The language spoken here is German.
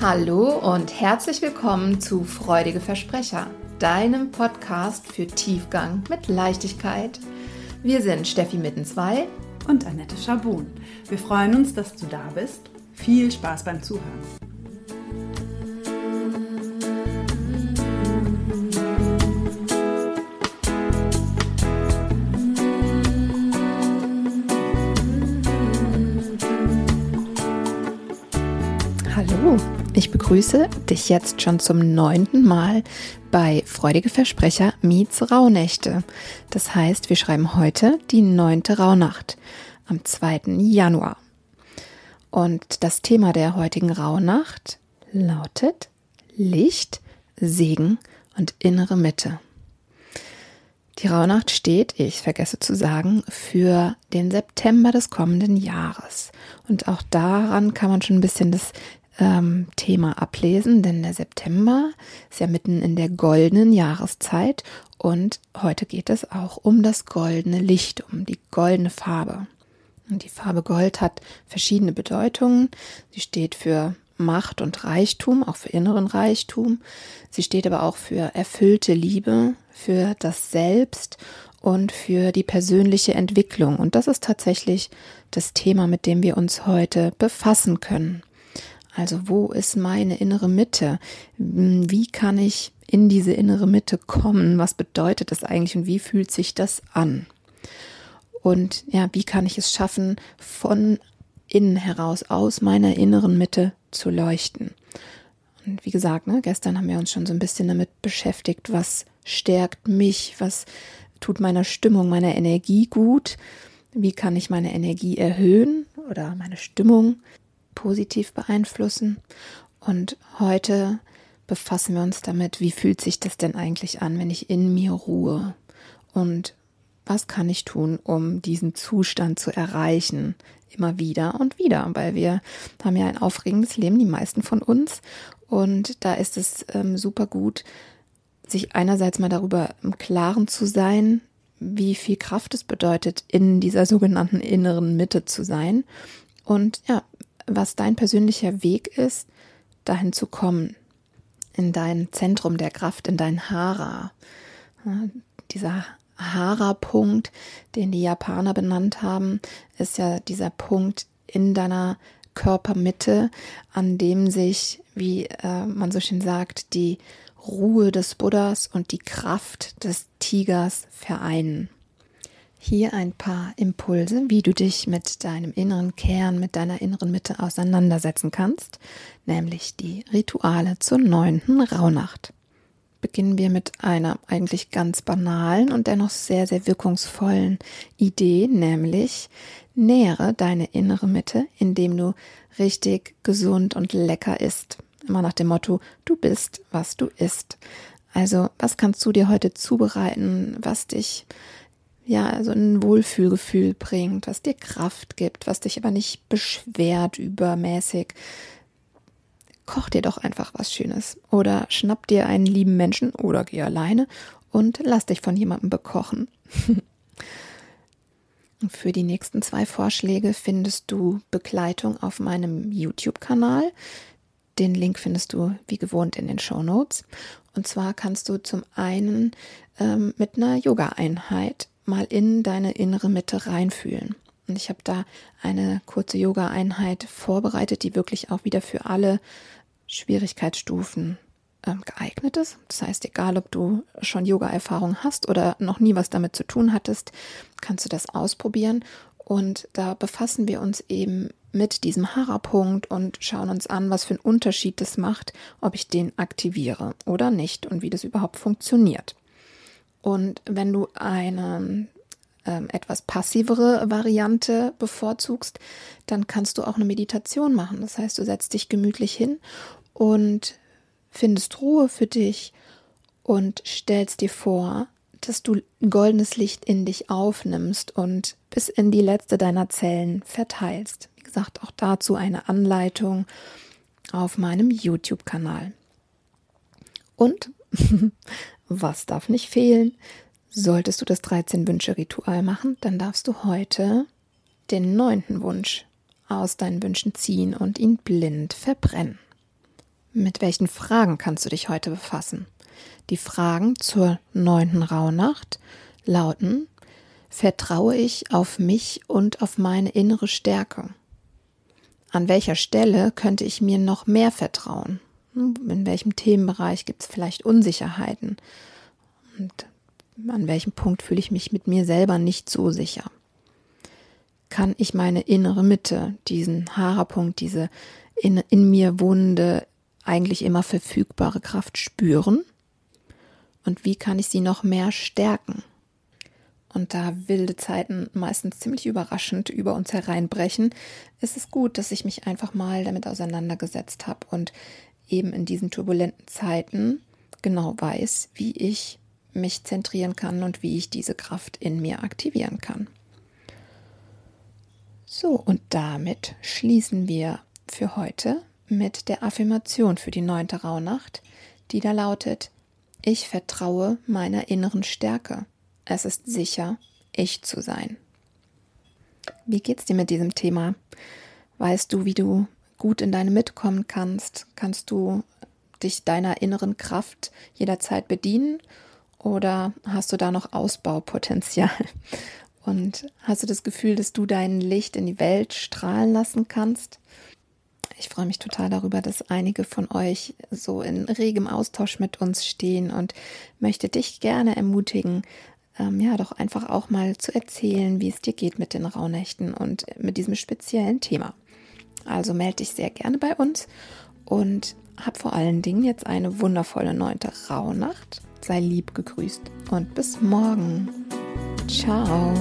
Hallo und herzlich willkommen zu Freudige Versprecher, deinem Podcast für Tiefgang mit Leichtigkeit. Wir sind Steffi Mittenzwei und Annette Schabun. Wir freuen uns, dass du da bist. Viel Spaß beim Zuhören. Ich begrüße dich jetzt schon zum neunten Mal bei Freudige Versprecher Miets Rauhnächte. Das heißt, wir schreiben heute die neunte Rauhnacht am 2. Januar. Und das Thema der heutigen Rauhnacht lautet Licht, Segen und innere Mitte. Die Rauhnacht steht, ich vergesse zu sagen, für den September des kommenden Jahres. Und auch daran kann man schon ein bisschen das ähm, Thema ablesen, denn der September ist ja mitten in der goldenen Jahreszeit und heute geht es auch um das goldene Licht, um die goldene Farbe. Und die Farbe Gold hat verschiedene Bedeutungen. Sie steht für Macht und Reichtum, auch für inneren Reichtum. Sie steht aber auch für erfüllte Liebe, für das Selbst und für die persönliche Entwicklung. Und das ist tatsächlich das Thema, mit dem wir uns heute befassen können. Also wo ist meine innere Mitte? Hm, wie kann ich in diese innere Mitte kommen? Was bedeutet das eigentlich und wie fühlt sich das an? Und ja, wie kann ich es schaffen, von innen heraus, aus meiner inneren Mitte zu leuchten? Und wie gesagt, ne, gestern haben wir uns schon so ein bisschen damit beschäftigt, was stärkt mich, was tut meiner Stimmung, meiner Energie gut, wie kann ich meine Energie erhöhen oder meine Stimmung positiv beeinflussen. Und heute befassen wir uns damit, wie fühlt sich das denn eigentlich an, wenn ich in mir ruhe? Und was kann ich tun, um diesen Zustand zu erreichen? Immer wieder und wieder, weil wir haben ja ein aufregendes Leben, die meisten von uns. Und da ist es ähm, super gut, sich einerseits mal darüber im Klaren zu sein, wie viel Kraft es bedeutet, in dieser sogenannten inneren Mitte zu sein. Und ja, was dein persönlicher Weg ist, dahin zu kommen, in dein Zentrum der Kraft, in dein Hara. dieser Hara-Punkt, den die Japaner benannt haben, ist ja dieser Punkt in deiner Körpermitte, an dem sich, wie äh, man so schön sagt, die Ruhe des Buddhas und die Kraft des Tigers vereinen. Hier ein paar Impulse, wie du dich mit deinem inneren Kern, mit deiner inneren Mitte auseinandersetzen kannst, nämlich die Rituale zur neunten Rauhnacht. Beginnen wir mit einer eigentlich ganz banalen und dennoch sehr, sehr wirkungsvollen Idee, nämlich nähere deine innere Mitte, indem du richtig gesund und lecker isst. Immer nach dem Motto, du bist, was du isst. Also, was kannst du dir heute zubereiten, was dich ja, so ein Wohlfühlgefühl bringt, was dir Kraft gibt, was dich aber nicht beschwert übermäßig. Koch dir doch einfach was Schönes oder schnapp dir einen lieben Menschen oder geh alleine und lass dich von jemandem bekochen. Für die nächsten zwei Vorschläge findest du Begleitung auf meinem YouTube-Kanal. Den Link findest du wie gewohnt in den Show Notes. Und zwar kannst du zum einen ähm, mit einer Yoga-Einheit mal in deine innere Mitte reinfühlen. Und ich habe da eine kurze Yoga-Einheit vorbereitet, die wirklich auch wieder für alle Schwierigkeitsstufen ähm, geeignet ist. Das heißt, egal ob du schon Yoga-Erfahrung hast oder noch nie was damit zu tun hattest, kannst du das ausprobieren. Und da befassen wir uns eben mit diesem Hara-Punkt und schauen uns an, was für einen Unterschied das macht, ob ich den aktiviere oder nicht und wie das überhaupt funktioniert. Und wenn du eine ähm, etwas passivere Variante bevorzugst, dann kannst du auch eine Meditation machen. Das heißt, du setzt dich gemütlich hin und findest Ruhe für dich und stellst dir vor, dass du goldenes Licht in dich aufnimmst und bis in die letzte deiner Zellen verteilst. Wie gesagt, auch dazu eine Anleitung auf meinem YouTube-Kanal. Und Was darf nicht fehlen? Solltest du das 13-Wünsche-Ritual machen, dann darfst du heute den neunten Wunsch aus deinen Wünschen ziehen und ihn blind verbrennen. Mit welchen Fragen kannst du dich heute befassen? Die Fragen zur neunten Rauhnacht lauten, vertraue ich auf mich und auf meine innere Stärke? An welcher Stelle könnte ich mir noch mehr vertrauen? In welchem Themenbereich gibt es vielleicht Unsicherheiten? Und an welchem Punkt fühle ich mich mit mir selber nicht so sicher? Kann ich meine innere Mitte, diesen Haarpunkt, diese in, in mir wohnende, eigentlich immer verfügbare Kraft spüren? Und wie kann ich sie noch mehr stärken? Und da wilde Zeiten meistens ziemlich überraschend über uns hereinbrechen, ist es gut, dass ich mich einfach mal damit auseinandergesetzt habe und eben in diesen turbulenten Zeiten genau weiß, wie ich mich zentrieren kann und wie ich diese Kraft in mir aktivieren kann. So, und damit schließen wir für heute mit der Affirmation für die neunte Rauhnacht, die da lautet, ich vertraue meiner inneren Stärke. Es ist sicher, ich zu sein. Wie geht's dir mit diesem Thema? Weißt du, wie du gut in deine Mitte kommen kannst? Kannst du dich deiner inneren Kraft jederzeit bedienen oder hast du da noch Ausbaupotenzial? Und hast du das Gefühl, dass du dein Licht in die Welt strahlen lassen kannst? Ich freue mich total darüber, dass einige von euch so in regem Austausch mit uns stehen und möchte dich gerne ermutigen, ähm, ja, doch einfach auch mal zu erzählen, wie es dir geht mit den Rauhnächten und mit diesem speziellen Thema. Also melde dich sehr gerne bei uns und hab vor allen Dingen jetzt eine wundervolle neunte Rauhnacht sei lieb gegrüßt und bis morgen. Ciao.